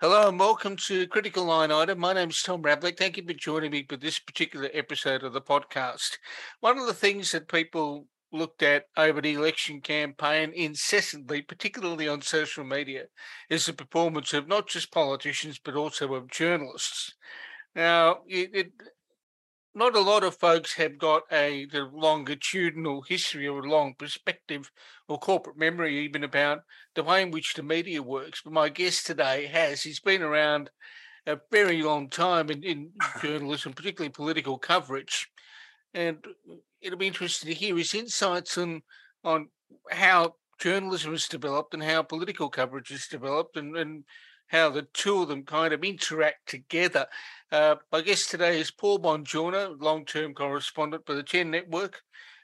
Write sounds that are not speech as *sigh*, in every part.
Hello and welcome to Critical Line Item. My name is Tom Ravlic. Thank you for joining me for this particular episode of the podcast. One of the things that people looked at over the election campaign incessantly, particularly on social media, is the performance of not just politicians but also of journalists. Now, it, it, not a lot of folks have got a the longitudinal history or a long perspective or corporate memory even about the way in which the media works. But my guest today has. He's been around a very long time in, in *laughs* journalism, particularly political coverage. And it'll be interesting to hear his insights on on how journalism has developed and how political coverage has developed and, and how the two of them kind of interact together. Uh, my guest today is Paul Bongiorno, long-term correspondent for the 10 Network,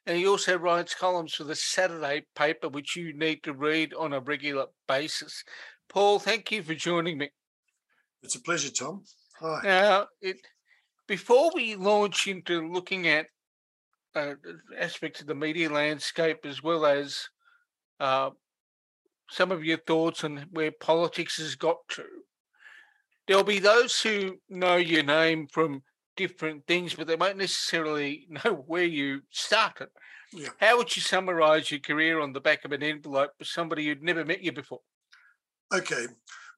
and he also writes columns for the Saturday paper, which you need to read on a regular basis. Paul, thank you for joining me. It's a pleasure, Tom. Hi. Now, it, before we launch into looking at uh, aspects of the media landscape as well as uh, some of your thoughts on where politics has got to. There'll be those who know your name from different things, but they won't necessarily *laughs* know where you started. Yeah. How would you summarize your career on the back of an envelope for somebody who'd never met you before? Okay.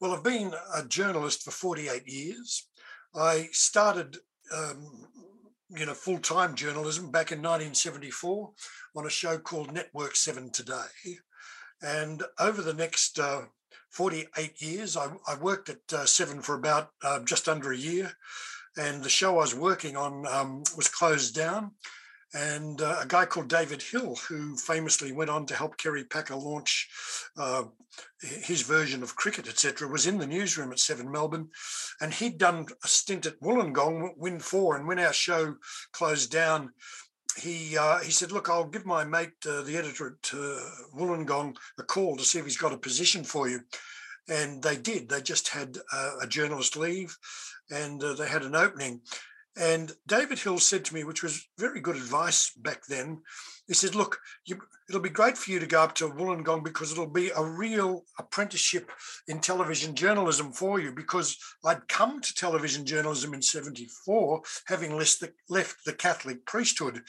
Well, I've been a journalist for 48 years. I started, um, you know, full time journalism back in 1974 on a show called Network 7 Today. And over the next uh, 48 years, I, I worked at uh, Seven for about uh, just under a year. And the show I was working on um, was closed down. And uh, a guy called David Hill, who famously went on to help Kerry Packer launch his version of cricket, etc., was in the newsroom at Seven Melbourne, and he'd done a stint at Wollongong, Win Four, and when our show closed down, he uh, he said, "Look, I'll give my mate, uh, the editor at uh, Wollongong, a call to see if he's got a position for you." And they did. They just had a journalist leave, and uh, they had an opening. And David Hill said to me, which was very good advice back then, he said, Look, you, it'll be great for you to go up to Wollongong because it'll be a real apprenticeship in television journalism for you. Because I'd come to television journalism in 74, having left the, left the Catholic priesthood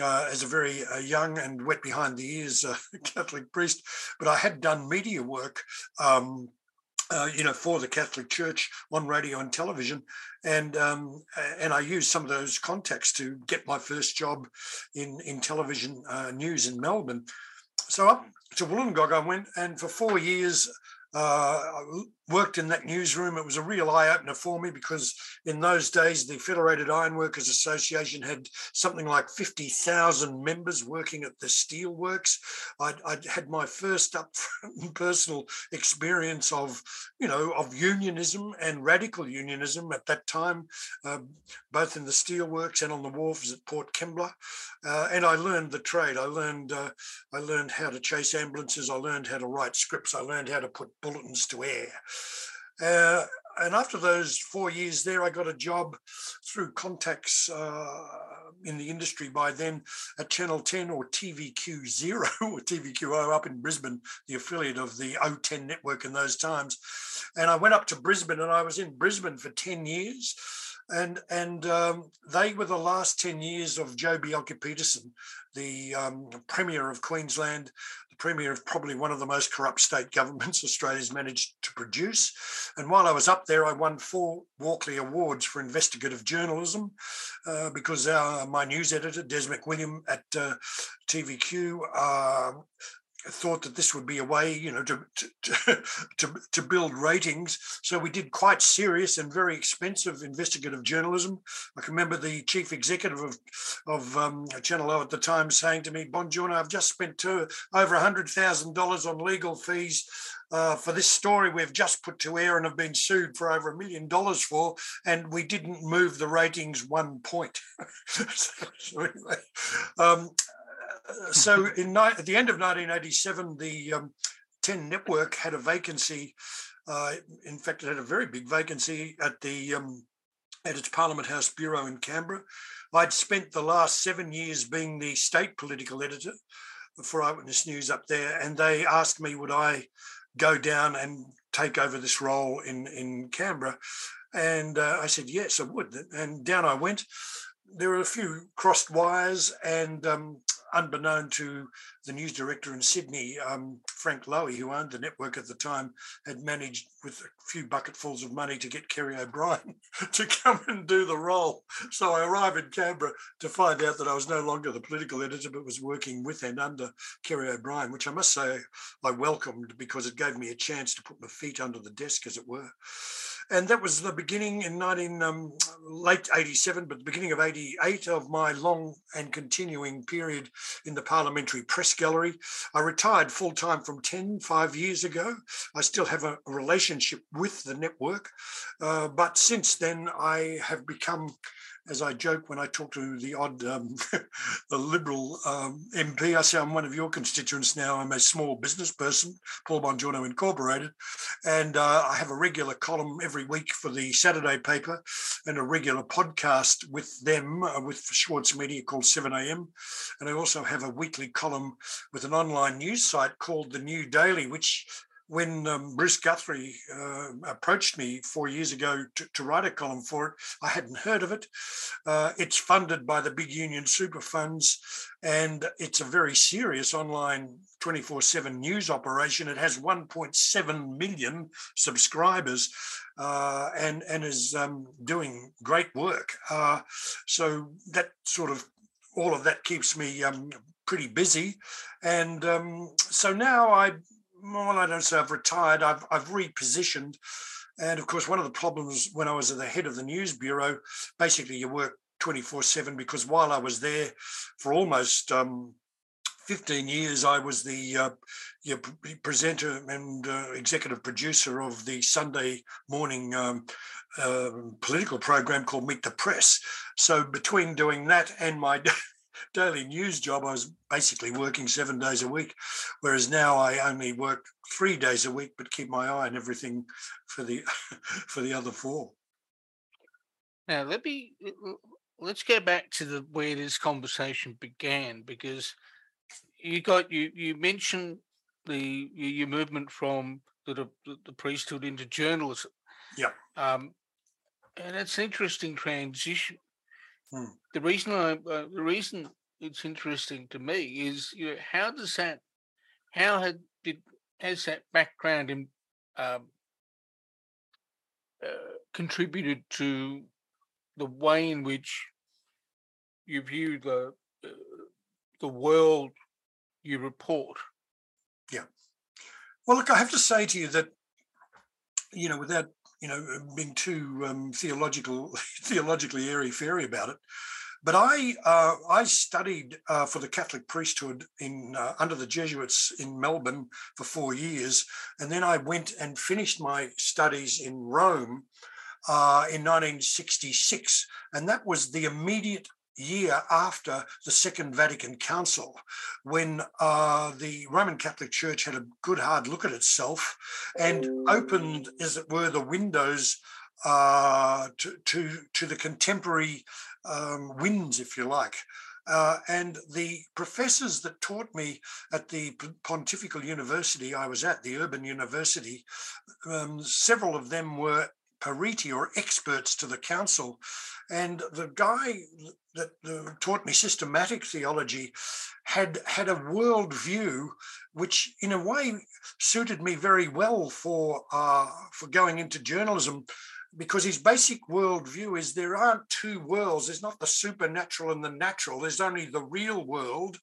uh, as a very uh, young and wet behind the ears uh, *laughs* Catholic priest, but I had done media work. Um, uh, you know, for the Catholic Church on radio and television, and um, and I used some of those contacts to get my first job in in television uh, news in Melbourne. So up to Wollongong I went, and for four years uh, worked in that newsroom. It was a real eye opener for me because in those days, the Federated Ironworkers Association had something like 50,000 members working at the steelworks. I'd, I'd had my first up *laughs* personal experience of, you know, of unionism and radical unionism at that time, uh, both in the steelworks and on the wharves at Port Kembla. Uh, and I learned the trade. I learned, uh, I learned how to chase ambulances. I learned how to write scripts. I learned how to put bulletins to air. Uh, and after those four years there, I got a job through contacts uh, in the industry by then at Channel 10 or TVQ Zero *laughs* or TVQO up in Brisbane, the affiliate of the O10 network in those times. And I went up to Brisbane and I was in Brisbane for 10 years and and um, they were the last 10 years of Joh Bjelke-Petersen, the um, Premier of Queensland, the Premier of probably one of the most corrupt state governments Australia's managed to produce. And while I was up there, I won four Walkley Awards for investigative journalism uh, because our, my news editor, Des McWilliam at uh, TVQ, uh, thought that this would be a way, you know, to, *laughs* to to to build ratings. So we did quite serious and very expensive investigative journalism. I can remember the chief executive of of um, Channel O at the time saying to me, "Bongiorno, I've just spent two, over a hundred thousand dollars on legal fees." Uh, for this story we've just put to air and have been sued for over a million dollars for, and we didn't move the ratings one point. *laughs* so anyway, um, so in at the end of 1987, the um, 10 network had a vacancy. Uh, in fact, it had a very big vacancy at the um, at its Parliament House bureau in Canberra. I'd spent the last seven years being the state political editor for Eyewitness News up there, and they asked me would I go down and take over this role in in Canberra? And uh, I said, yes, I would. And down I went. There were a few crossed wires, and um, unbeknown to the news director in Sydney, um, Frank Lowy, who owned the network at the time, had managed with a few bucketfuls of money to get Kerry O'Brien *laughs* to come and do the role. So I arrived in Canberra to find out that I was no longer the political editor, but was working with and under Kerry O'Brien, which I must say I welcomed because it gave me a chance to put my feet under the desk, as it were and that was the beginning in 19 um, late 87 but the beginning of 88 of my long and continuing period in the parliamentary press gallery. I retired full-time from 10 five years ago. I still have a relationship with the network uh, but since then i have become as I joke when I talk to the odd um, *laughs* the Liberal um, MP, I say I'm one of your constituents now. I'm a small business person, Paul Bongiorno Incorporated, and uh, I have a regular column every week for the Saturday paper and a regular podcast with them uh, with Schwartz Media called 7am. And I also have a weekly column with an online news site called The New Daily, which when um, Bruce Guthrie uh, approached me four years ago to, to, write a column for it, I hadn't heard of it. Uh, it's funded by the big union super funds, and it's a very serious online 24 7 news operation. It has 1.7 million subscribers uh, and, and is um, doing great work. Uh, so that sort of all of that keeps me um, pretty busy. And um, so now I well, I don't say I've retired. I've I've repositioned, and of course, one of the problems when I was at the head of the news bureau, basically you work twenty four seven because while I was there for almost um, 15 years, I was the uh, presenter and uh, executive producer of the Sunday morning um, uh, political program called Meet the Press. So between doing that and my *laughs* daily news job, I was basically working seven days a week, whereas now I only work three days a week, but keep my eye on everything for the *laughs* for the other four. Now let me let's go back to the where this conversation began because you got you you mentioned the your movement from the the priesthood into journalism. Yeah. Um, and it's an interesting transition. Hmm. The reason I uh, the reason it's interesting to me is you know, how does that how had did has that background in um, uh, contributed to the way in which you view the uh, the world you report yeah well look i have to say to you that you know without you know being too um, theological *laughs* theologically airy fairy about it. But I uh, I studied uh, for the Catholic priesthood in uh, under the Jesuits in Melbourne for four years, and then I went and finished my studies in Rome uh, in 1966, and that was the immediate year after the Second Vatican Council, when uh, the Roman Catholic Church had a good hard look at itself and opened, as it were, the windows uh, to, to, to the contemporary um, winds, if you like. Uh, and the professors that taught me at the Pontifical University I was at, the Urban University, um, several of them were periti or experts to the council. And the guy that taught me systematic theology had had a world view which in a way suited me very well for uh, for going into journalism because his basic worldview is there aren't two worlds. There's not the supernatural and the natural. There's only the real world,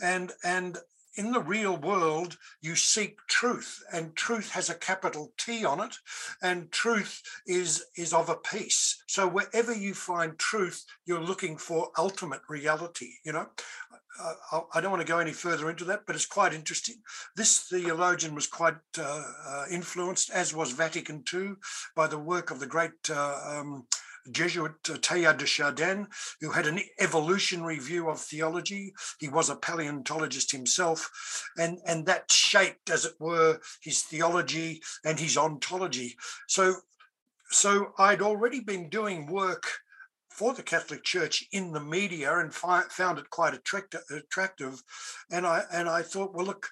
and and in the real world you seek truth, and truth has a capital T on it, and truth is is of a piece. So wherever you find truth, you're looking for ultimate reality. You know, uh, I don't want to go any further into that, but it's quite interesting. This theologian was quite uh, uh, influenced, as was Vatican II, by the work of the great uh, um, Jesuit uh, Teilhard de Chardin, who had an evolutionary view of theology. He was a paleontologist himself, and, and that shaped, as it were, his theology and his ontology. So, so I'd already been doing work for the Catholic Church in the media and fi- found it quite attractive. And I and I thought, well, look,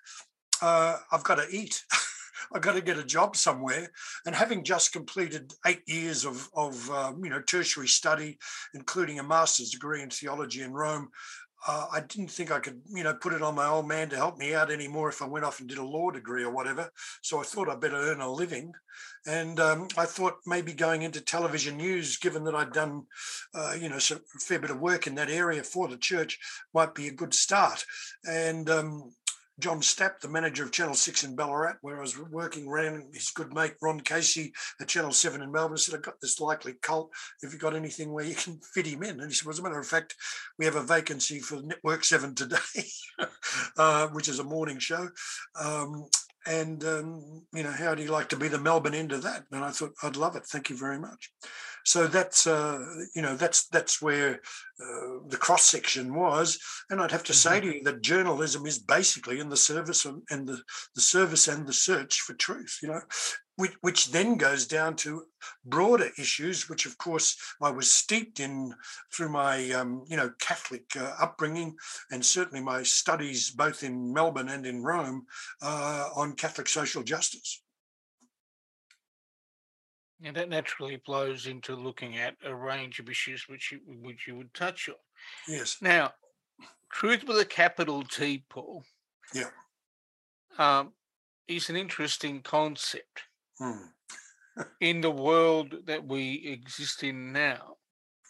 uh, I've got to eat. *laughs* I got to get a job somewhere. And having just completed eight years of, of um, you know, tertiary study, including a master's degree in theology in Rome, uh, I didn't think I could, you know, put it on my old man to help me out anymore if I went off and did a law degree or whatever. So I thought I'd better earn a living. And um, I thought maybe going into television news, given that I'd done, uh, you know, a fair bit of work in that area for the church, might be a good start. And um, John Stapp, the manager of Channel 6 in Ballarat, where I was working, ran his good mate Ron Casey at Channel 7 in Melbourne, said, I've got this likely cult. Have you got anything where you can fit him in? And he said, well, as a matter of fact, we have a vacancy for Network 7 today, *laughs* uh, which is a morning show. Um, and um, you know how do you like to be the melbourne end of that and i thought i'd love it thank you very much so that's uh, you know that's that's where uh, the cross section was and i'd have to say mm-hmm. to you that journalism is basically in the service and, and the, the service and the search for truth you know which, which then goes down to broader issues, which of course I was steeped in through my um, you know Catholic uh, upbringing and certainly my studies both in Melbourne and in Rome uh, on Catholic social justice. And that naturally blows into looking at a range of issues which you which you would touch on. Yes. Now, truth with a capital T, Paul. Yeah. Um, is an interesting concept Hmm. *laughs* in the world that we exist in now.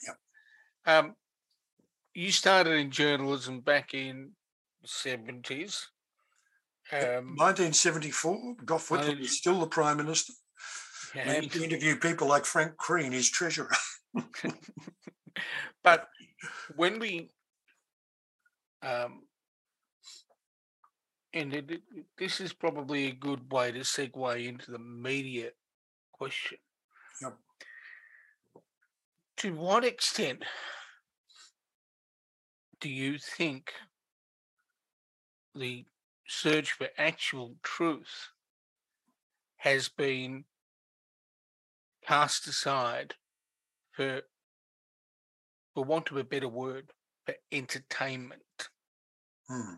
Yeah. Um, you started in journalism back in the seventies. Um, 1974, Gough Whitlam was still the Prime Minister. We to interview people like Frank Crean, his treasurer. *laughs* but when we um, and it, it, this is probably a good way to segue into the media question. Yep. To what extent do you think the search for actual truth has been cast aside for, for want of a better word, for entertainment? Hmm.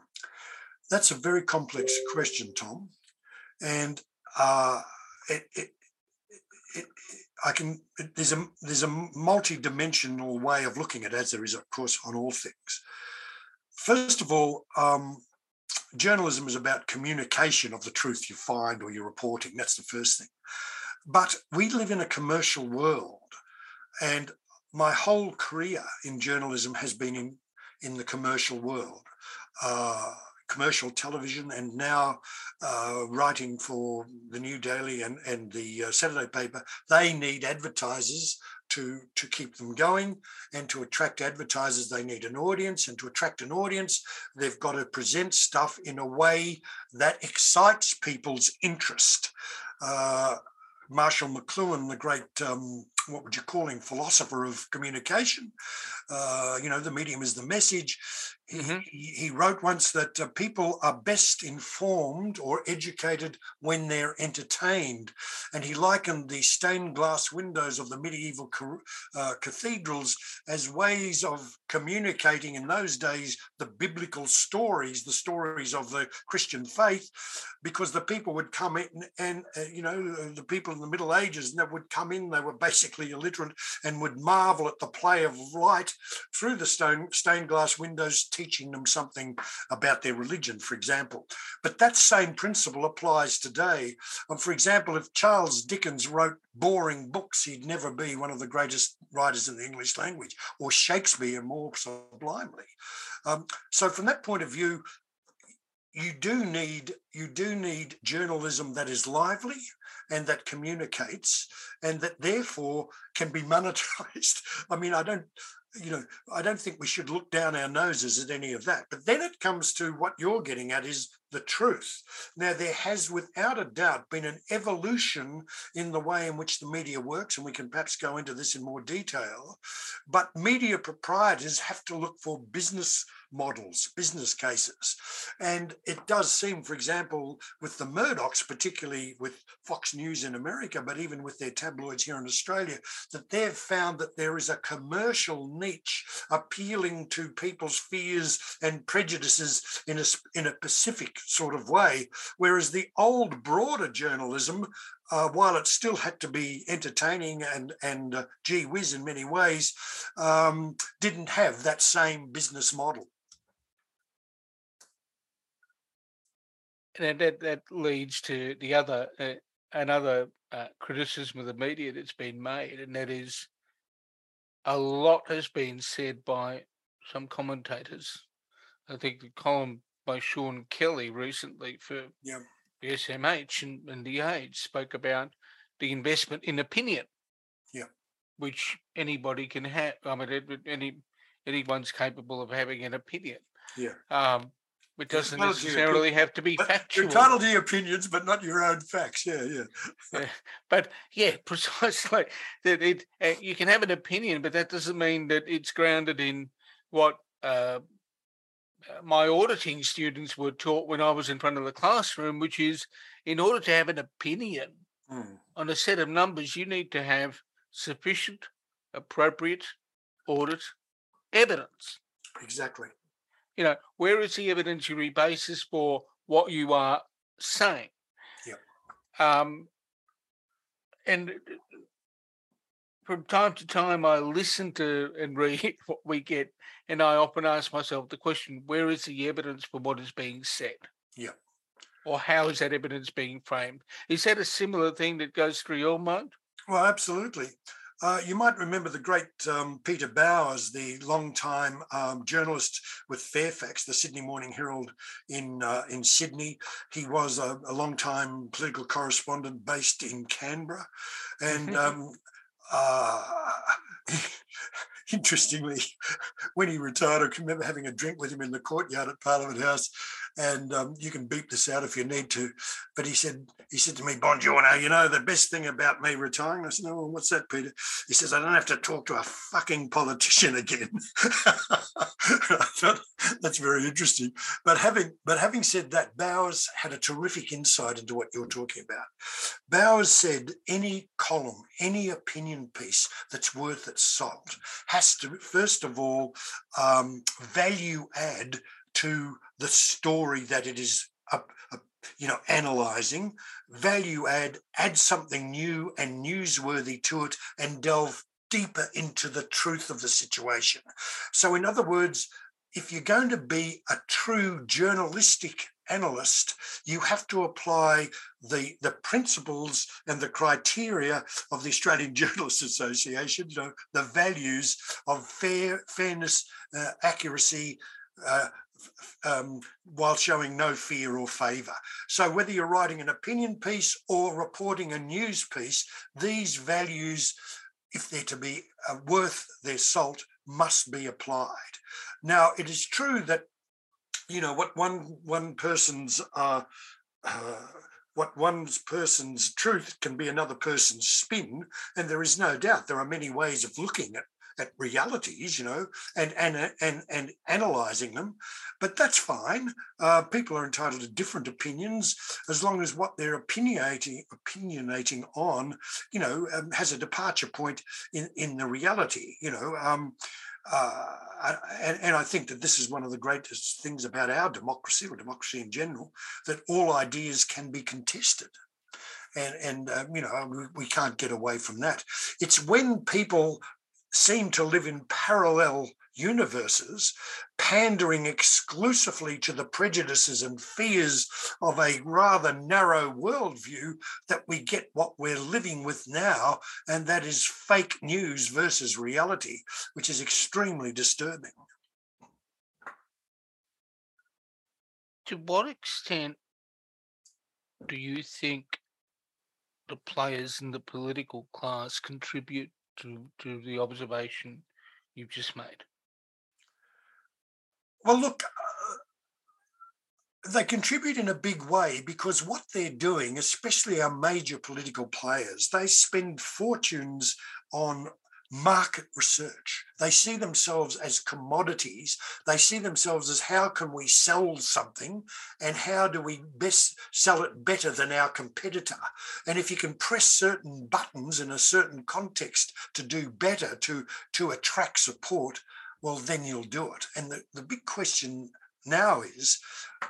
That's a very complex question, Tom, and uh, it, it, it, I can. there's a there's a multi-dimensional way of looking at it, as there is, of course, on all things. First of all, um, journalism is about communication of the truth you find or you're reporting. That's the first thing. But we live in a commercial world, and my whole career in journalism has been in in the commercial world. Uh, commercial television and now uh, writing for the New Daily and, and the uh, Saturday paper, they need advertisers to, to keep them going. And to attract advertisers, they need an audience. And to attract an audience, they've got to present stuff in a way that excites people's interest. Uh, Marshall McLuhan, the great, um, what would you call him, philosopher of communication, uh, you know, the medium is the message. Mm-hmm. He, he, wrote once that uh, people are best informed or educated when they're entertained. And he likened the stained glass windows of the medieval uh, cathedrals as ways of communicating in those days the biblical stories, the stories of the Christian faith, because the people would come in and, uh, you know, the people in the Middle Ages they would come in, they were basically illiterate and would marvel at the play of light through the stone, stained glass windows teaching them something about their religion, for example. But that same principle applies today. Um, for example, if Charles Dickens wrote boring books, he'd never be one of the greatest writers in the English language, or Shakespeare more sublimely. Um, so, from that point of view, you do need you do need journalism that is lively and that communicates and that therefore can be monetized *laughs* i mean i don't you know, I don't think we should look down our noses at any of that. But then it comes to what you're getting at is the truth. Now, there has without a doubt been an evolution in the way in which the media works, and we can perhaps go into this in more detail. But media proprietors have to look for business models, business cases. And it does seem, for example, with the Murdochs, particularly with Fox News in America, but even with their tabloids here in Australia, that they've found that there is a commercial niche appealing to people's fears and prejudices in a, in a pacific sort of way, whereas the old, broader journalism uh, while it still had to be entertaining and and uh, gee whiz in many ways, um, didn't have that same business model. And that that leads to the other uh, another uh, criticism of the media that's been made, and that is a lot has been said by some commentators. I think the column by Sean Kelly recently for yeah. SMH and, and the Age spoke about the investment in opinion. Yeah. Which anybody can have. I mean, any anyone's capable of having an opinion. Yeah. Um, it doesn't necessarily have to be factual. You're entitled to your opinions, but not your own facts. Yeah, yeah. yeah. But yeah, *laughs* precisely. That it uh, you can have an opinion, but that doesn't mean that it's grounded in what uh, my auditing students were taught when I was in front of the classroom, which is in order to have an opinion mm. on a set of numbers, you need to have sufficient, appropriate audit evidence. Exactly you know, where is the evidentiary basis for what you are saying? Yeah. Um, and from time to time, I listen to and read *laughs* what we get, and I often ask myself the question: Where is the evidence for what is being said? Yeah. Or how is that evidence being framed? Is that a similar thing that goes through your mind? Well, absolutely. Uh, you might remember the great um, Peter Bowers, the long-time um, journalist with Fairfax, the Sydney Morning Herald in uh, in Sydney. He was a, a long-time political correspondent based in Canberra, and um, uh, *laughs* interestingly, when he retired, I remember having a drink with him in the courtyard at Parliament House, and um, you can beep this out if you need to. But he said, he said to me, Bongiorno, you know, the best thing about me retiring. I said, no, well, what's that, Peter? He says, I don't have to talk to a fucking politician again. *laughs* that's very interesting. But having but having said that, Bowers had a terrific insight into what you're talking about. Bowers said any column, any opinion piece that's worth its salt has to first of all um, value add to the story that it is a, a, you know analyzing value add add something new and newsworthy to it and delve deeper into the truth of the situation. So in other words if you're going to be a true journalistic analyst, you have to apply the, the principles and the criteria of the Australian *laughs* Journalists Association, you know, the values of fair, fairness, uh, accuracy, uh, um, while showing no fear or favour. So, whether you're writing an opinion piece or reporting a news piece, these values, if they're to be uh, worth their salt, must be applied. Now, it is true that you know what one one person's uh, uh, what one person's truth can be another person's spin, and there is no doubt there are many ways of looking at at realities, you know, and and and and analysing them. But that's fine. Uh, people are entitled to different opinions as long as what they're opinionating opinionating on, you know, um, has a departure point in in the reality. You know. Um, uh, and, and, I think that this is one of the greatest things about our democracy or democracy in general, that all ideas can be contested. And, and uh, you know, we, we can't get away from that. It's when people seem to live in parallel universes, pandering exclusively to the prejudices and fears of a rather narrow worldview, that we get what we're living with now, and that is fake news versus reality, which is extremely disturbing. To what extent do you think the players in the political class contribute to to the observation you've just made? Well, look, uh, they contribute in a big way because what they're doing, especially our major political players, they spend fortunes on market research. They see themselves as commodities. They see themselves as how can we sell something and how do we best sell it better than our competitor? And if you can press certain buttons in a certain context to do better, to, to attract support, well, then you'll do it. And the, the big question now is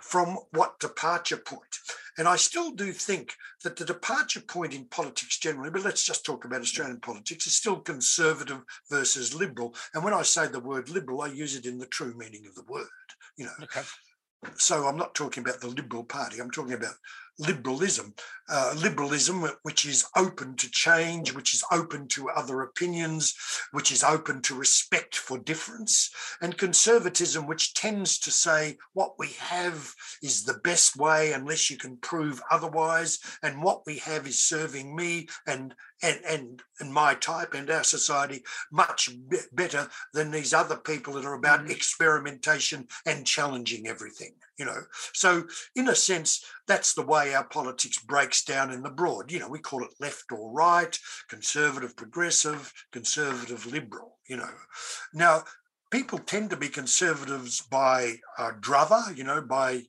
from what departure point? And I still do think that the departure point in politics generally, but let's just talk about Australian politics, is still conservative versus liberal. And when I say the word liberal, I use it in the true meaning of the word, you know. Okay. So I'm not talking about the Liberal Party, I'm talking about liberalism, uh, liberalism which is open to change, which is open to other opinions, which is open to respect for difference, and conservatism which tends to say what we have is the best way unless you can prove otherwise, and what we have is serving me and and and, and my type and our society much be- better than these other people that are about mm-hmm. experimentation and challenging everything you know. So in a sense that's the way our politics breaks down in the broad. You know we call it left or right conservative progressive conservative liberal you know. Now people tend to be conservatives by uh, druther you know by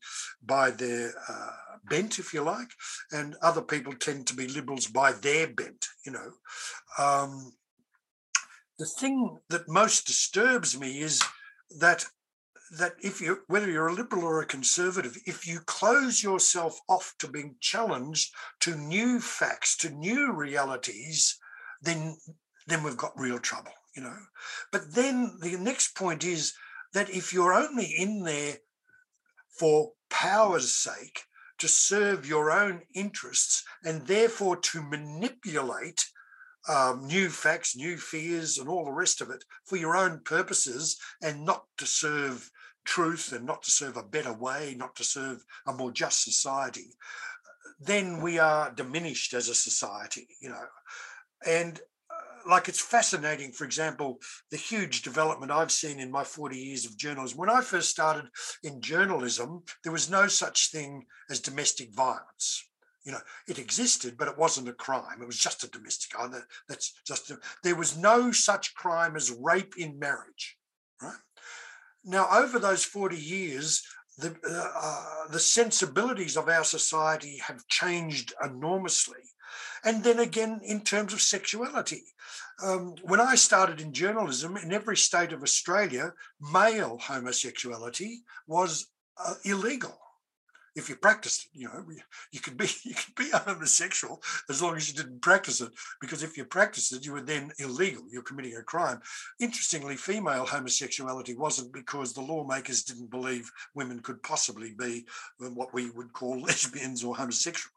by their uh, bent if you like and other people tend to be liberals by their bent you know. Um, the thing that most disturbs me is that that if you whether you're a liberal or a conservative if you close yourself off to being challenged to new facts to new realities then then we've got real trouble you know. But then the next point is that if you're only in there for power's sake to serve your own interests and therefore to manipulate um, new facts, new fears, and all the rest of it for your own purposes and not to serve truth and not to serve a better way, not to serve a more just society, then we are diminished as a society, you know. And uh, like it's fascinating, for example, the huge development I've seen in my 40 years of journalism. When I first started in journalism, there was no such thing as domestic violence you know it existed but it wasn't a crime it was just a domestic oh, that's just a, there was no such crime as rape in marriage right now, over those 40 years, the, uh, uh, the sensibilities of our society have changed enormously. And then again, in terms of sexuality. Um, when I started in journalism, in every state of Australia, male homosexuality was uh, illegal if you practiced it, you know, you could be *laughs* you could be homosexual as long as you didn't practice it. Because if you practiced it, you were then illegal. You're committing a crime. Interestingly, female homosexuality wasn't because the lawmakers didn't believe women could possibly be uh, what we would call *laughs* lesbians or homosexual.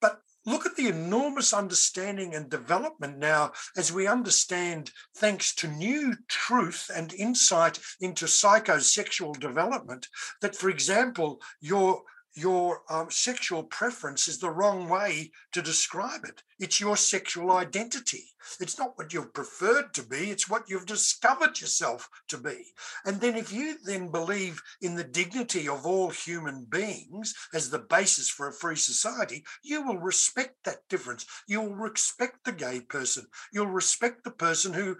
But look at the enormous understanding and development now as we understand, thanks to new truth and insight into psychosexual development, that, for example, your your um, sexual preference is the wrong way to describe it. It's your sexual identity. It's not what you've preferred to be, it's what you've discovered yourself to be. And then, if you then believe in the dignity of all human beings as the basis for a free society, you will respect that difference. You'll respect the gay person. You'll respect the person who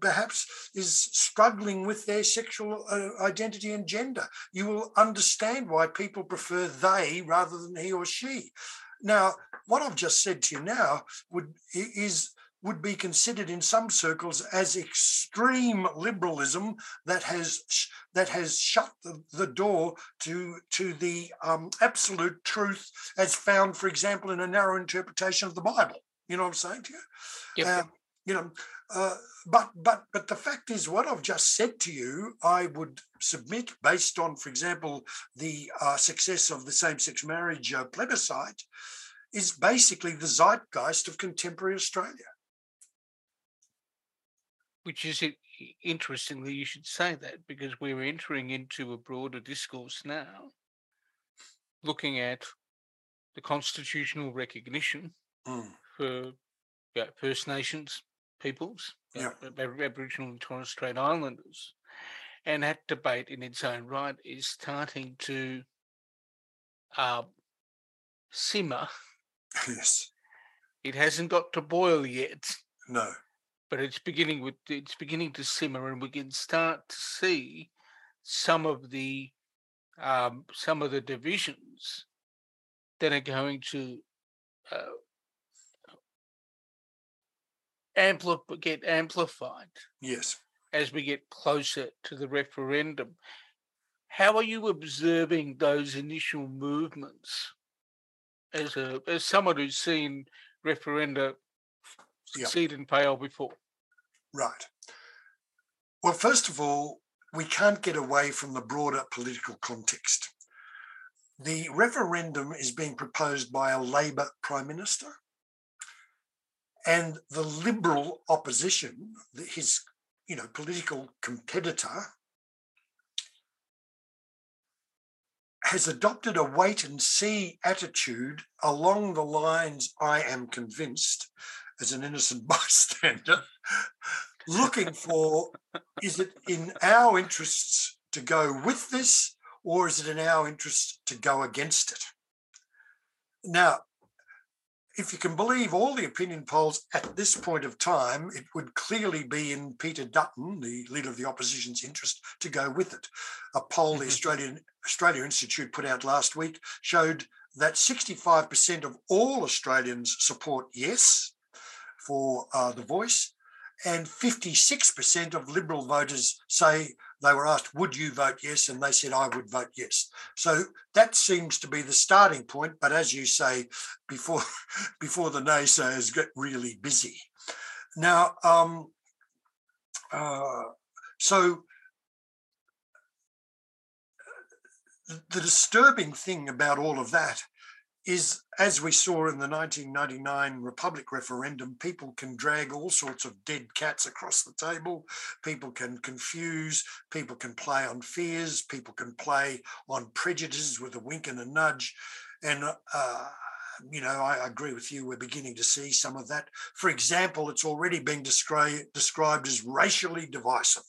perhaps is struggling with their sexual uh, identity and gender. You will understand why people prefer they rather than he or she. Now, what I've just said to you now would is would be considered in some circles as extreme liberalism that has that has shut the, the door to to the um, absolute truth as found, for example, in a narrow interpretation of the Bible. You know what I'm saying to you? Yep. Uh, you know, uh, but but but the fact is, what I've just said to you, I would submit based on, for example, the uh, success of the same-sex marriage uh, plebiscite, is basically the zeitgeist of contemporary Australia. Which is it, interestingly, you should say that because we're entering into a broader discourse now, looking at the constitutional recognition mm. for First Nations peoples, yeah. Aboriginal and Torres Strait Islanders. And that debate in its own right is starting to uh, simmer. *laughs* Yes. It hasn't got to boil yet. No. but it's beginning with it's beginning to simmer, and we can start to see some of the um, some of the divisions that are going to uh, ampli- get amplified. Yes. As we get closer to the referendum, how are you observing those initial movements? As a as someone who's seen referenda succeed yep. and fail before. Right. Well, first of all, we can't get away from the broader political context. The referendum is being proposed by a Labor Prime Minister, and the Liberal opposition, his you know political competitor, has adopted a wait and see attitude along the lines I am convinced, as an innocent *laughs* bystander, looking for is it in our interests to go with this or is it in our interest to go against it? Now, if you can believe all the opinion polls at this point of time, it would clearly be in Peter Dutton, the leader of the opposition's interest, to go with it. A poll the mm-hmm. Australian Australia Institute put out last week showed that 65% of all Australians support yes for uh, the voice, and 56% of Liberal voters say they were asked, Would you vote yes? And they said, I would vote yes. So that seems to be the starting point. But as you say, before, *laughs* before the naysayers get really busy. Now, um, uh, so the disturbing thing about all of that is, as we saw in the 1999 Republic referendum, people can drag all sorts of dead cats across the table. People can confuse, people can play on fears, people can play on prejudices with a wink and a nudge. And, uh, you know, I agree with you. We're beginning to see some of that. For example, it's already being descri- described as racially divisive.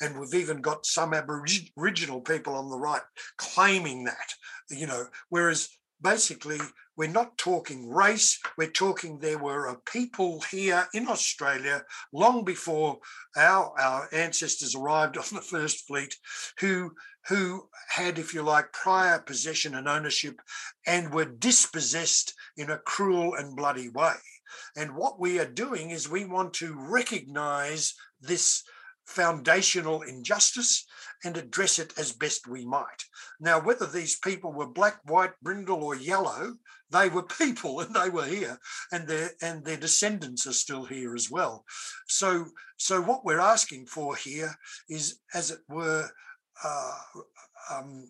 And we've even got some Aboriginal people on the right claiming that, you know, whereas basically we're not talking race we're talking there were a people here in australia long before our our ancestors arrived *laughs* on the first fleet who who had if you like prior possession and ownership and were dispossessed in a cruel and bloody way. And what we are doing is we want to recognize this foundational injustice and address it as best we might. Now, whether these people were black, white, brindle, or yellow, they were people and they were here, and their and their descendants are still here as well. So, so what we're asking for here is, as it were, uh, um,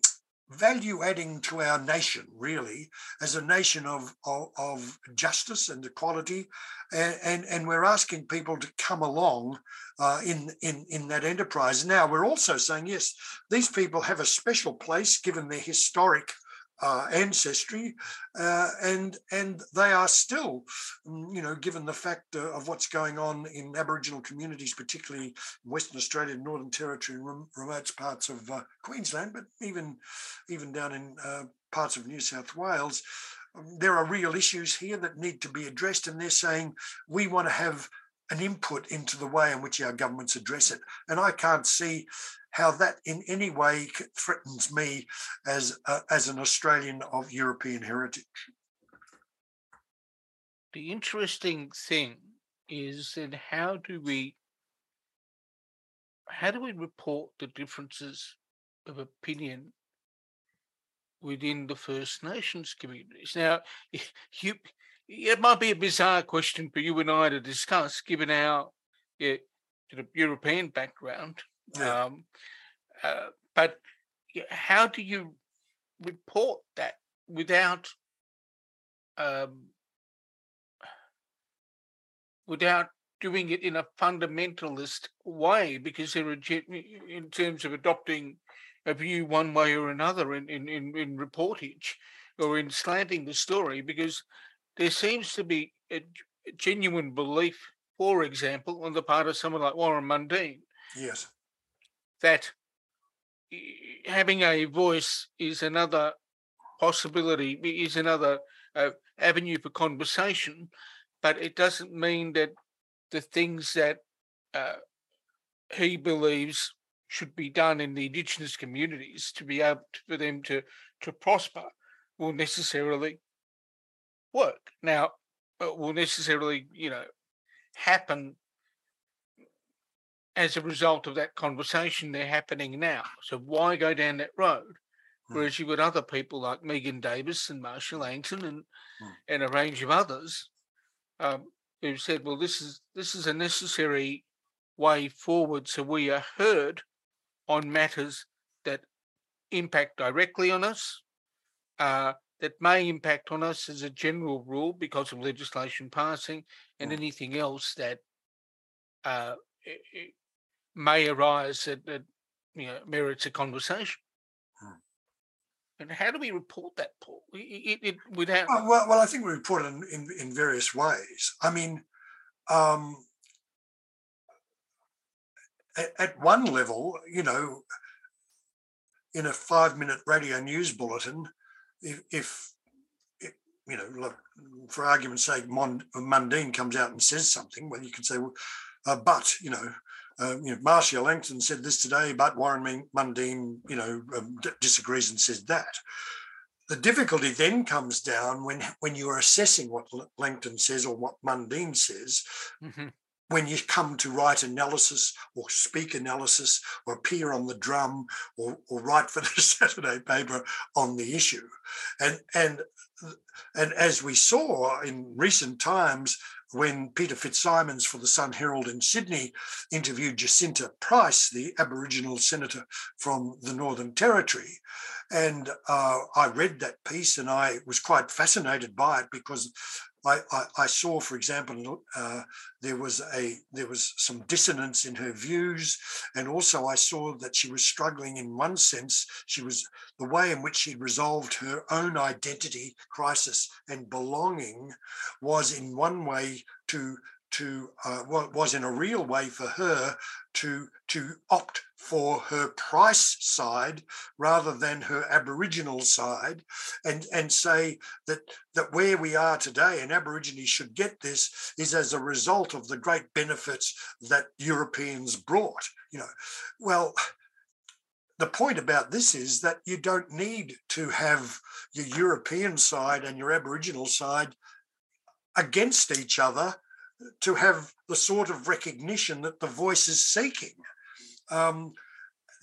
value adding to our nation, really, as a nation of, of, of justice and equality. And, and, and, we're asking people to come along uh, in, in, in that enterprise. Now, we're also saying, yes, these people have a special place given their historic uh, ancestry, uh, and and they are still, mm, you know, given the fact uh, of what's going on in Aboriginal communities, particularly in Western Australia, Northern Territory, and rem- remote parts of uh, Queensland, but even even down in uh, parts of New South Wales, um, there are real issues here that need to be addressed, and they're saying we want to have an input into the way in which our governments address it. And I can't see how that in any way threatens me as a, as an Australian of European heritage. The interesting thing is then how do we how do we report the differences of opinion within the First Nations communities? Now, you, it might be a bizarre question for you and I to discuss, given our European background. Yeah. Um, uh, but how do you report that without um, without doing it in a fundamentalist way? Because there are, in terms of adopting a view one way or another in, in, in, in reportage or in slanting the story, because there seems to be a genuine belief, for example, on the part of someone like Warren Mundine, Yes. That having a voice is another possibility, is another uh, avenue for conversation, but it doesn't mean that the things that uh, he believes should be done in the indigenous communities to be able to, for them to to prosper will necessarily work. Now, will necessarily, you know, happen as a result of that conversation they're happening now. So why go down that road? Hmm. Whereas you've got other people like Megan Davis and Marcia Langton and mm. and a range of others um, who said, well, this is this is a necessary way forward so we are heard on matters that impact directly on us, uh, that may impact on us as a general rule because of legislation passing, and mm. anything else that uh, may arise that, that you know merits a conversation. Hmm. And how do we report that, Paul? It, it, without well, well, well, I think we report it in, in, in various ways. I mean, um, at, at one level, you know, in a five-minute radio news bulletin, if, if you know, look, for argument's sake, Mundine comes out and says something, well, you can say, well, uh, but you know, uh, you know, Marcia Langton said this today, but Warren Mundine, you know, um, d- disagrees and says that. The difficulty then comes down when when you are assessing what Langton says or what Mundine says. Mm-hmm. When you come to write analysis or speak analysis or appear on the drum or, or write for *laughs* the Saturday paper on the issue, and and and as we saw in recent times, when Peter Fitzsimons for the Sun Herald in Sydney interviewed Jacinta Price, the Aboriginal senator from the Northern Territory. And uh, I read that piece and I was quite fascinated by it because I, I, saw, for example, uh, there was a there was some dissonance in her views, and also I saw that she was struggling in one sense. She was the way in which she resolved her own identity crisis and belonging was in one way to to uh, was in a real way for her to to opt for her price side rather than her aboriginal side and and say that that where we are today and aborigines should get this is as a result of the great benefits that europeans brought you know. Well the point about this is that you don't need to have your european side and your aboriginal side against each other to have the sort of recognition that the voice is seeking. Um,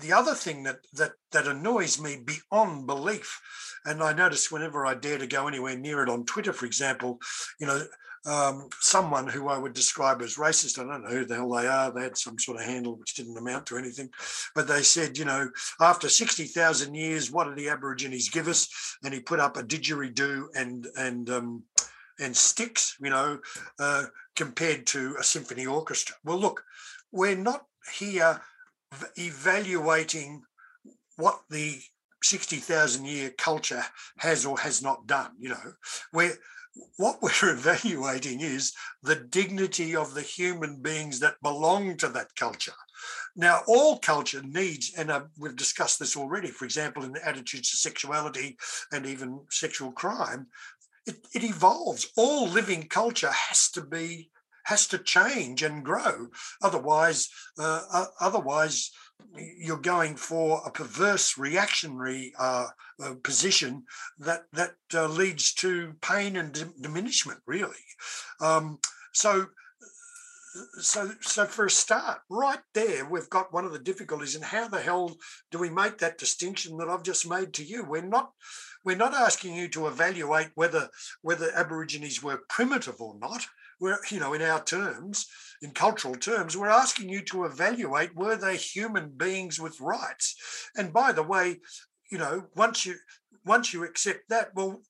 the other thing that that that annoys me beyond belief, and I notice whenever I dare to go anywhere near it on Twitter, for example, you know, um, someone who I would describe as racist, I don't know who the hell they are, they had some sort of handle which didn't amount to anything, but they said, you know, after 60,000 years, what did the Aborigines give us? And he put up a didgeridoo and, and, um, and sticks, you know, uh, compared to a symphony orchestra. Well, look, we're not here evaluating what the 60,000 year culture has or has not done, you know. We're, what we're *laughs* evaluating is the dignity of the human beings that belong to that culture. Now, all culture needs, and uh, we've discussed this already, for example, in the attitudes to sexuality and even sexual crime, it, it evolves. All living culture has to be has to change and grow. Otherwise, uh, otherwise you're going for a perverse reactionary uh, uh, position that that uh, leads to pain and diminishment. Really, um, so. So, so for a start, right there, we've got one of the difficulties. And how the hell do we make that distinction that I've just made to you? We're not, we're not asking you to evaluate whether whether Aborigines were primitive or not. We're, you know, in our terms, in cultural terms, we're asking you to evaluate were they human beings with rights. And by the way, you know, once you once you accept that, well,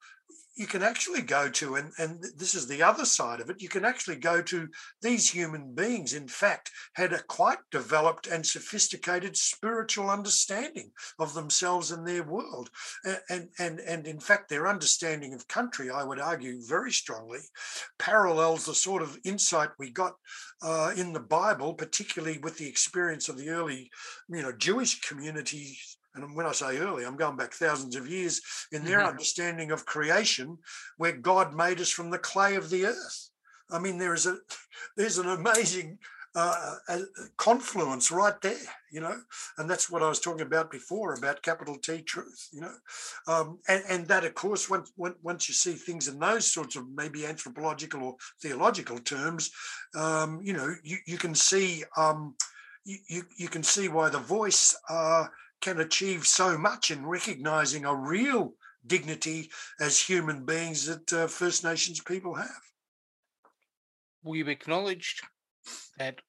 you can actually go to, and, and this is the other side of it, you can actually go to these human beings, in fact, had a quite developed and sophisticated spiritual understanding of themselves and their world. And, and, and in fact, their understanding of country, I would argue very strongly, parallels the sort of insight we got uh, in the Bible, particularly with the experience of the early, you know, Jewish communities and when I say early, I'm going back thousands of years in their mm-hmm. understanding of creation, where God made us from the clay of the earth. I mean, there is a *laughs* there's an amazing uh, confluence right there, you know, and that's what I was talking about before about capital T truth, you know, um, and and that of course once once you see things in those sorts of maybe anthropological or theological terms, um, you know, you you can see um, you, you you can see why the voice uh, can achieve so much in recognizing a real dignity as human beings that uh, First Nations people have. We've acknowledged that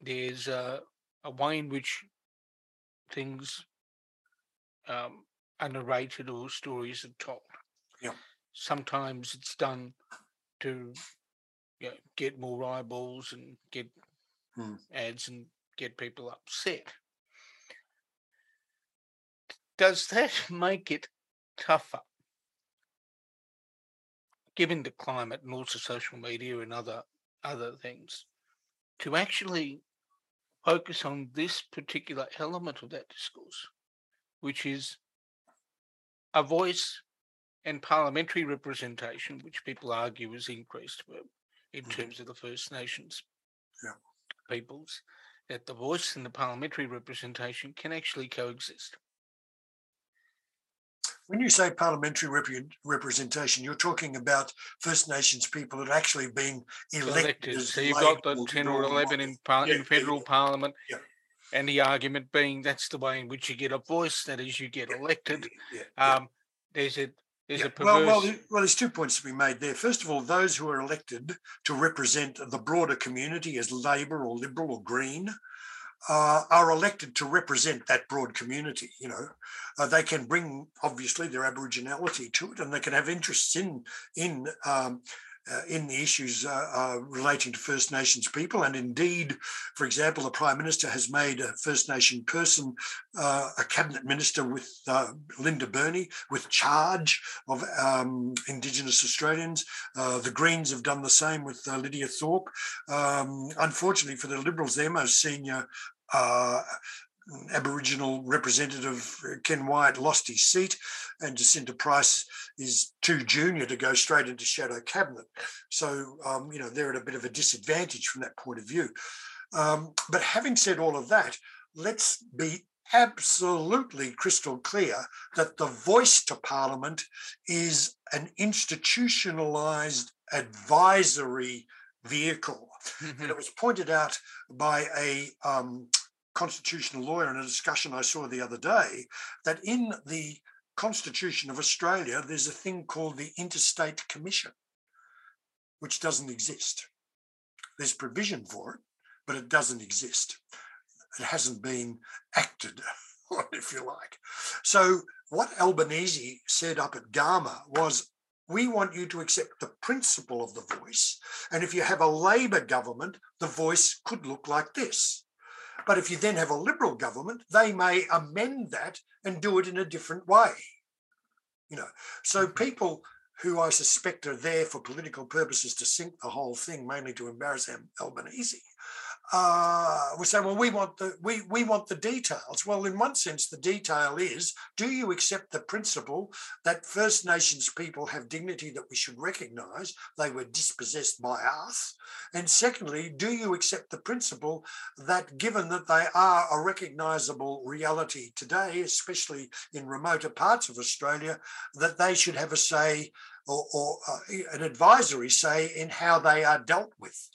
there's a, a way in which things um, are narrated or stories are told. Yeah. Sometimes it's done to you know, get more eyeballs and get hmm. ads and get people upset. Does that *laughs* make it tougher, given the climate and also social media and other other things, to actually focus on this particular element of that discourse, which is a voice and parliamentary representation, which people argue has increased in mm-hmm. terms of the First Nations yeah. peoples, that the voice and the parliamentary representation can actually coexist. When you say parliamentary rep- representation, you're talking about First Nations people that actually been elected. elected. So you've got the 10 or 11 in, par- yeah, in federal yeah, parliament. Yeah. And the argument being that's the way in which you get a voice, that is, you get elected. Um, there's a perverse... well, well, well, there's two points to be made there. First of all, those who are elected to represent the broader community as Labor or Liberal or Green uh, are elected to represent that broad community. You know, uh, they can bring obviously their Aboriginality to it, and they can have interests in in um, uh, in the issues uh, uh, relating to First Nations people. And indeed, for example, the Prime Minister has made a First Nation person uh, a cabinet minister with Linda Burney, with charge of um, Indigenous Australians. The Greens have done the same with Lydia Thorpe. Um, unfortunately for the Liberals, their most senior uh, Aboriginal representative Ken Wyatt lost his seat, and Jacinta Price is too junior to go straight into shadow cabinet. So, um, you know, they're at a bit of a disadvantage from that point of view. Um, but having said all of that, let's be absolutely crystal clear that the voice to Parliament is an institutionalized advisory vehicle. Mm-hmm. And it was pointed out by a um, constitutional lawyer in a discussion I saw the other day that in the Constitution of Australia, there's a thing called the Interstate Commission, which doesn't exist. There's provision for it, but it doesn't exist. It hasn't been acted on, if you like. So, what Albanese said up at Garma was we want you to accept the principle of the voice. And if you have a Labor government, the voice could look like this. But if you then have a Liberal government, they may amend that and do it in a different way. You know, so mm-hmm. people who I suspect are there for political purposes to sink the whole thing, mainly to embarrass Albanese, uh, we say, well, we want the we we want the details. Well, in one sense, the detail is: do you accept the principle that First Nations people have dignity that we should recognise? They were dispossessed by us. And secondly, do you accept the principle that, given that they are a recognisable reality today, especially in remoter parts of Australia, that they should have a say or, or uh, an advisory say in how they are dealt with?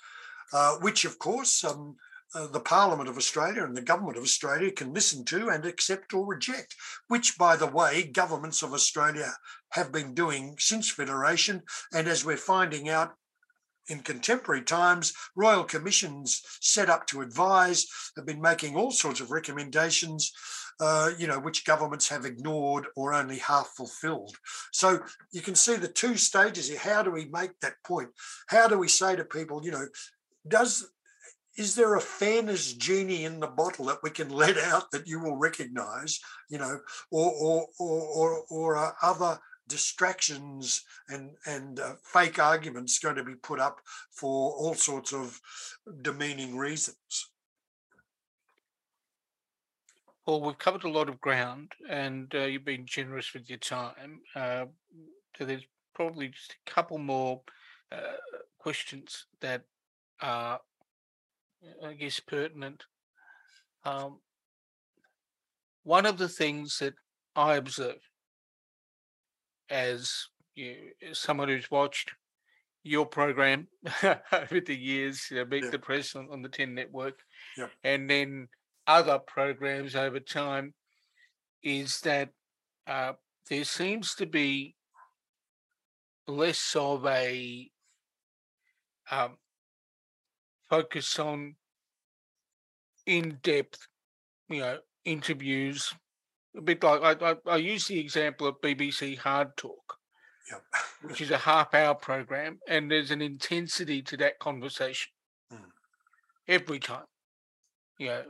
Uh, which, of course, um, uh, the Parliament of Australia and the Government of Australia can listen to and accept or reject, which, by the way, governments of Australia have been doing since Federation. And as we're finding out, in contemporary times, royal commissions set up to advise have been making all sorts of recommendations, uh, you know, which governments have ignored or only half fulfilled. So you can see the two stages here. How do we make that point? How do we say to people, you know, does is there a fairness genie in the bottle that we can let out that you will recognize you know or or or or, or are other distractions and and uh, fake arguments going to be put up for all sorts of demeaning reasons? Well we've covered a lot of ground and uh, you've been generous with your time. Uh, so there's probably just a couple more uh, questions that are, I guess, pertinent. Um, one of the things that I observe as you, as someone who's watched your program *laughs* over the years, you know, Meet Yeah. the Press on, on the 10 network, Yep. and then other programs over time, is that uh, there seems to be less of a um, focus on in-depth, you know, interviews. A bit like I, I, I use the example of BBC Hard Talk, Yep. which is a half-hour program, and there's an intensity to that conversation Mm. every time. You know,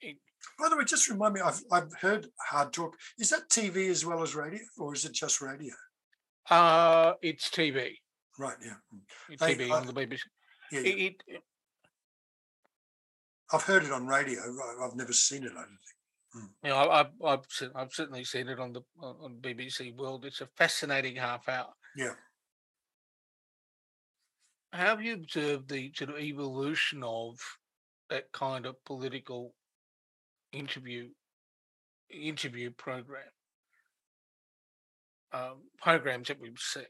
it, By the way, just remind me, I've, I've heard hard talk. Is that TV as well as radio, or is it just radio? uh, it's TV, Right, yeah. Mm. it's TV I- on the BBC. Yeah, It, it, I've heard it on radio. I've never seen it, I don't think. you know, I, I've, I've, I've certainly seen it on the on on BBC World. It's a fascinating half hour. Yeah. How have you observed the sort of evolution of that kind of political interview interview program um, programs that we've seen?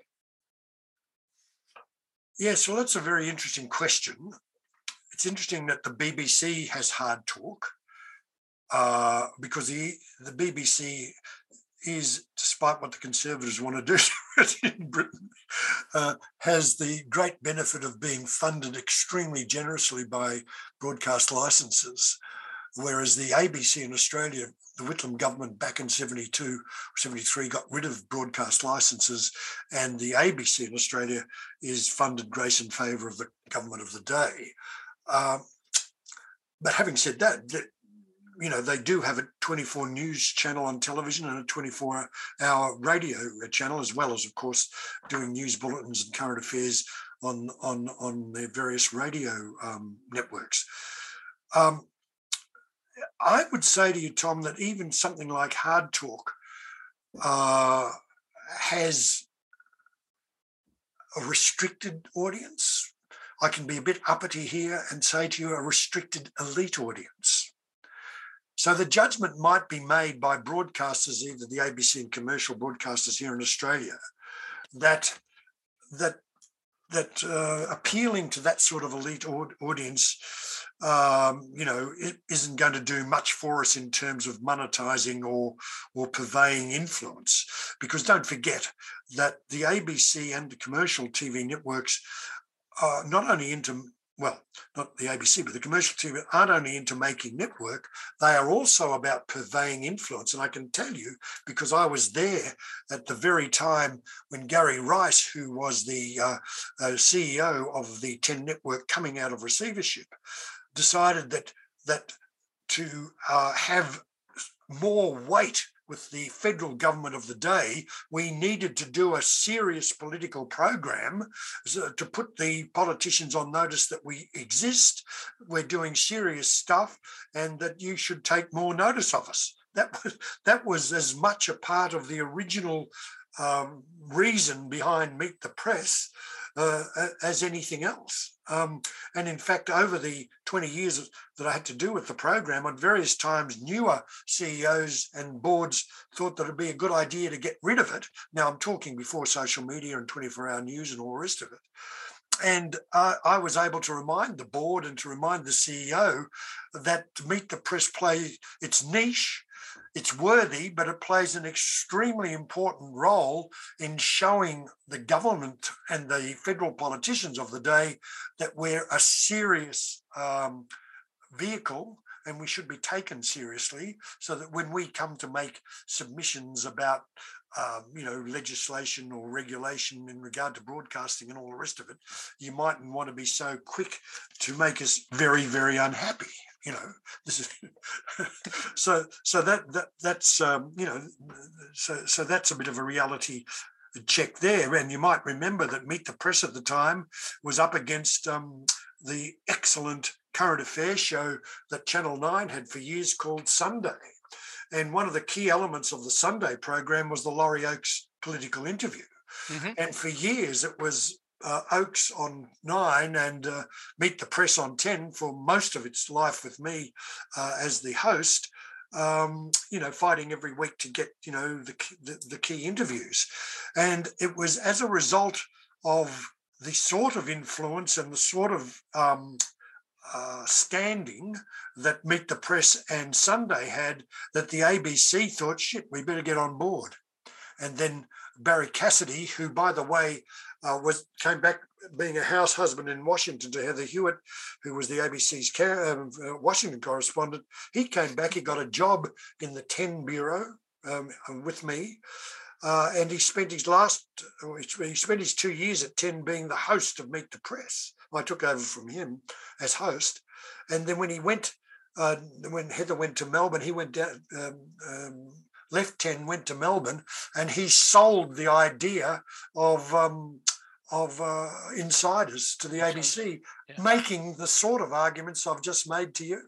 Yes, well, that's a very interesting question. It's interesting that the BBC has hard talk uh, because the the BBC is, despite what the Conservatives want to do *laughs* in Britain, uh, has the great benefit of being funded extremely generously by broadcast licenses. Whereas the ABC in Australia, the Whitlam government back in 72, 73 got rid of broadcast licenses, and the ABC in Australia is funded grace in favour of the government of the day. Um, but having said that, that, you know, they do have a 24 news channel on television and a 24 hour radio channel, as well as, of course, doing news bulletins and current affairs on on on their various radio um, networks. Um, I would say to you, Tom, that even something like Hard Talk uh, has a restricted audience. I can be a bit uppity here and say to you a restricted elite audience. So the judgment might be made by broadcasters, either the ABC and commercial broadcasters here in Australia, that that that uh, appealing to that sort of elite audience, um, you know, it isn't going to do much for us in terms of monetizing or or purveying influence. Because don't forget that the ABC and the commercial TV networks are not only into well, not the ABC, but the commercial TV aren't only into making network, they are also about purveying influence. And I can tell you, because I was there at the very time when Gary Rice, who was the uh, uh, CEO of the 10 network coming out of receivership, decided that that to uh, have more weight with the federal government of the day, we needed to do a serious political program to put the politicians on notice that we exist, we're doing serious stuff, and that you should take more notice of us. That *laughs* was that was as much a part of the original um, reason behind Meet the Press uh, as anything else. Um, and in fact, over the 20 years that I had to do with the program, on various times, newer CEOs and boards thought that it'd be a good idea to get rid of it. Now, I'm talking before social media and 24 hour news and all the rest of it. And uh, I was able to remind the board and to remind the CEO that to Meet the Press play its niche it's worthy, but it plays an extremely important role in showing the government and the federal politicians of the day that we're a serious um, vehicle and we should be taken seriously so that when we come to make submissions about um, you know legislation or regulation in regard to broadcasting and all the rest of it you mightn't want to be so quick to make us very very unhappy you know? This is *laughs* so so that that that's um, you know so so that's a bit of a reality check there and you might remember that meet the press at the time was up against um, the excellent current affairs show that channel 9 had for years called sunday and one of the key elements of the sunday program was the laurie oakes political interview Mhm. and for years it was uh, Oakes on nine and uh, Meet the Press on 10 for most of its life with me uh, as the host. Um, you know, fighting every week to get, you know, the, the, the key interviews. And it was as a result of the sort of influence and the sort of um, uh, standing that Meet the Press and Sunday had that the ABC thought, shit, we better get on board. And then Barrie Cassidy, who, by the way, uh, was came back being a house husband in Washington to Heather Ewart, who was the ABC's um, uh, Washington correspondent. He came back. He got a job in the 10 Bureau um, with me. Uh, and he spent his last, he spent his two years at 10 being the host of Meet the Press. I took over from him as host. And then when he went, uh, when Heather went to Melbourne, he went down, um, um, left 10, went to Melbourne, and he sold the idea of um, of uh, insiders to the ABC, yeah. making the sort of arguments I've just made to you.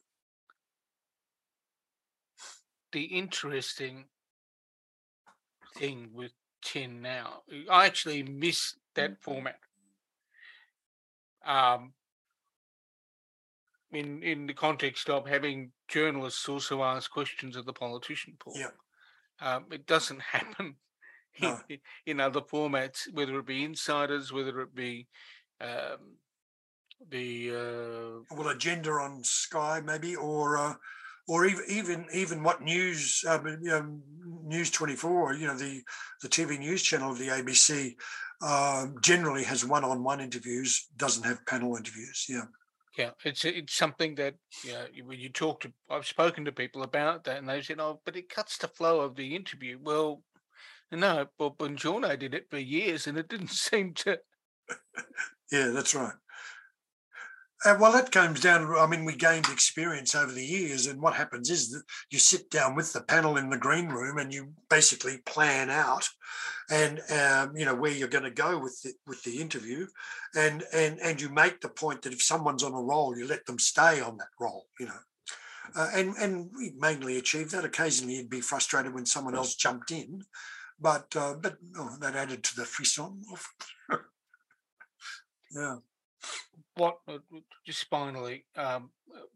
The interesting thing with 10 now, I actually miss that mm. format. Um, in in the context of having journalists also ask questions of the politician, Paul. Yeah. Um, it doesn't *laughs* happen *laughs* in, other formats, whether it be insiders, whether it be um, the uh, well agenda on Sky maybe, or uh, or even even even what news um, you know, News Twenty Four, you know the the TV news channel of the ABC um, generally has one-on-one interviews, doesn't have panel interviews. Yeah. Yeah, it's it's something that you know, when you talk to, I've spoken to people about that, and they said, "Oh, but it cuts the flow of the interview." Well, no, but Bongiorno did it for years, and it didn't *laughs* seem to. yeah, that's right. Uh, well, that comes down. I mean, we gained experience over the years, and what happens is that you sit down with the panel in the green room, and you basically plan out, and um, you know where you're going to go with the, with the interview, and and and you make the point that if someone's on a roll, you let them stay on that roll. You know, uh, and and we mainly achieved that. Occasionally, you'd be frustrated when someone else jumped in, but uh, but that added to the frisson. *laughs* yeah what uh, just finally, um,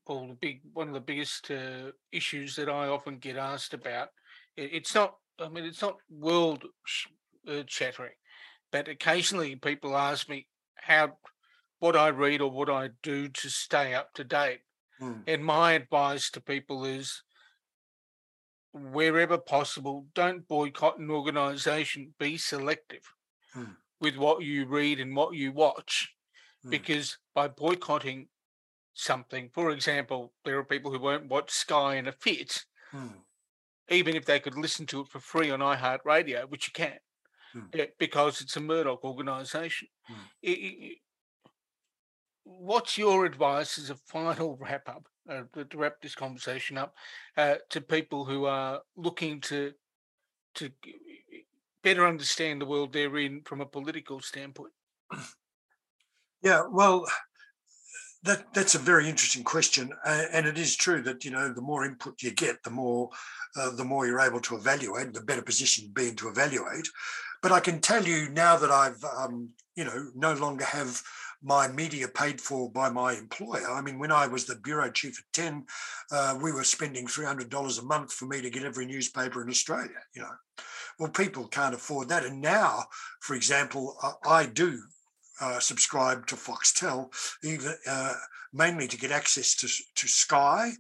Paul, the big one of the biggest uh, issues that I often get asked about. It, it's not. I mean, it's not world uh, shattering, but occasionally people ask me how what I read or what I do to stay up to date. Mm. And my advice to people is wherever possible, don't boycott an organization, be selective mm. with what you read and what you watch mm. because by boycotting something, for example, there are people who won't watch Sky in a fit, mm. even if they could listen to it for free on iHeartRadio, which you can, mm. because it's a Murdoch organization. Hmm. what's your advice as a final *laughs* wrap up, uh, to wrap this conversation up, uh, to people who are looking to to better understand the world they're in from a political standpoint? Yeah, well, that that's a very interesting question, uh, and it is true that you know the more input you get, the more uh, the more you're able to evaluate, the better position you be in to evaluate. But I can tell you now that I've um, you know no longer have my media paid for by my employer. I mean, when I was the bureau chief at Ten, uh, we were spending three hundred dollars a month for me to get every newspaper in Australia. You know, well, people can't afford that, and now, for example, I do uh, subscribe to Foxtel, even uh, mainly to get access to, to Sky,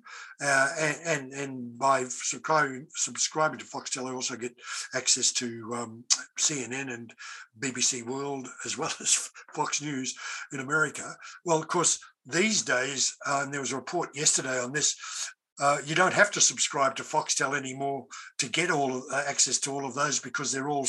uh, and, and, and by subscribing subscribing to Foxtel, I also get access to um, CNN and BBC World as well *laughs* as Fox News in America. Well, of course, these days, and there was a report yesterday on this. Uh, you don't have to subscribe to Foxtel anymore to get all of, uh, access to all of those because they're all,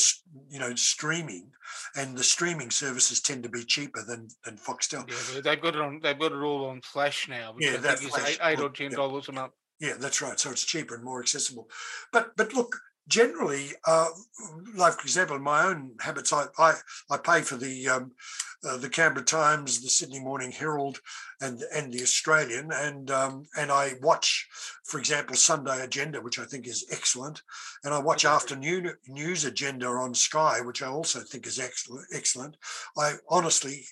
you know, streaming, and the streaming services tend to be cheaper than than Foxtel. Yeah, they've got it on. They've got it all on Flash now. yeah, that Flash, eight, eight or ten dollars yeah. a month. Yeah, that's right. So it's cheaper and more accessible. But but look, generally, uh, like for example, in my own habits, I I, I pay for the um, uh, the Canberra Times, the Sydney Morning Herald, and and the Australian, and um, and I watch, for example, Sunday Agenda, which I think is excellent, and I watch afternoon news agenda on Sky, which I also think is excellent. Excellent. I honestly,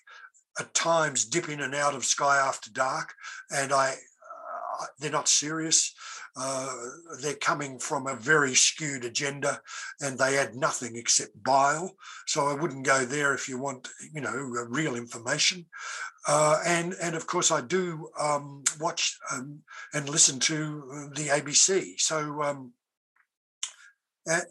at times, dip in and out of Sky After Dark, and I uh, they're not serious. Uh, they're coming from a very skewed agenda and they add nothing except bile. So I wouldn't go there if you want, you know, real information. Uh, and and of course I do um, watch um, and listen to the ABC. So um,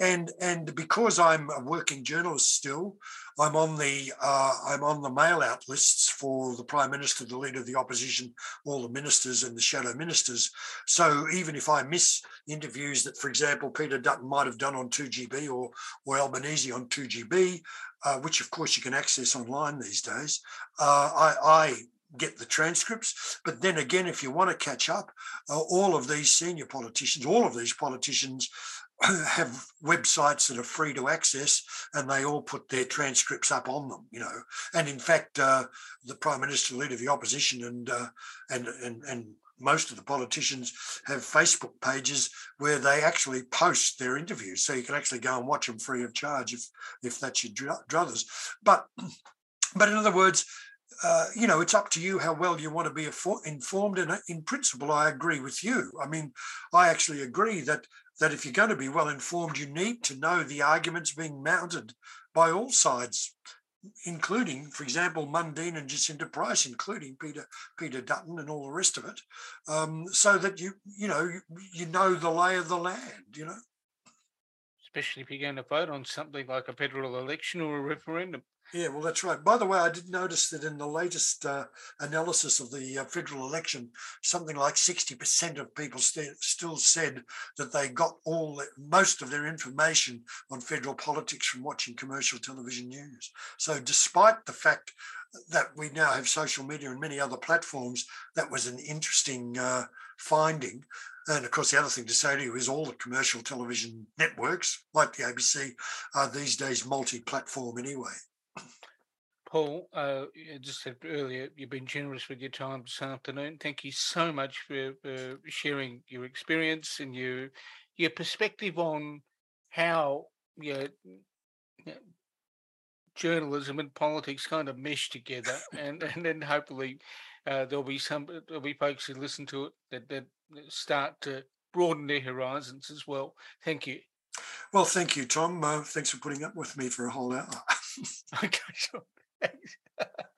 and and because I'm a working journalist still, I'm on the uh, I'm on the mail out lists for the prime minister, the leader of the opposition, all the ministers and the shadow ministers. So even if I miss interviews that, for example, Peter Dutton might have done on 2GB or or Albanese on 2GB, uh, which of course you can access online these days, uh, I, I get the transcripts. But then again, if you want to catch up, uh, all of these senior politicians, all of these politicians *coughs* have websites that are free to access and they all put their transcripts up on them you know and in fact uh, the prime minister leader of the opposition and uh, and and and most of the politicians have facebook pages where they actually post their interviews so you can actually go and watch them free of charge if if that's your druthers but *clears throat* but in other words uh, you know, it's up to you how well you want to be informed. And uh, in principle, I agree with you. I mean, I actually agree that that if you're going to be well informed, you need to know the arguments being mounted by all sides, including, for example, Mundine and Jacinta Price, including Peter Peter Dutton and all the rest of it, um, so that you you know you, you know the lay of the land. You know, especially if you're going to vote on something like a federal election or a referendum. Yeah, well, that's right. By the way, I did notice that in the latest uh, analysis of the uh, federal election, something like 60% of people st- still said that they got all the, most of their information on federal politics from watching commercial television news. So, despite the fact that we now have social media and many other platforms, that was an interesting uh, finding. And of course, the other thing to say to you is all the commercial television networks, like the ABC, are these days multi platform anyway. Paul, uh, just said earlier, you've been generous with your time this afternoon. Thank you so much for, for sharing your experience and your your perspective on how you know, journalism and politics kind of mesh together, *laughs* and and then hopefully uh, there'll be some there'll be folks who listen to it that that start to broaden their horizons as well. Thank you. Well, thank you, Tom. Uh, thanks for putting up with me for a whole hour. *laughs* okay, sure. Thanks. *laughs*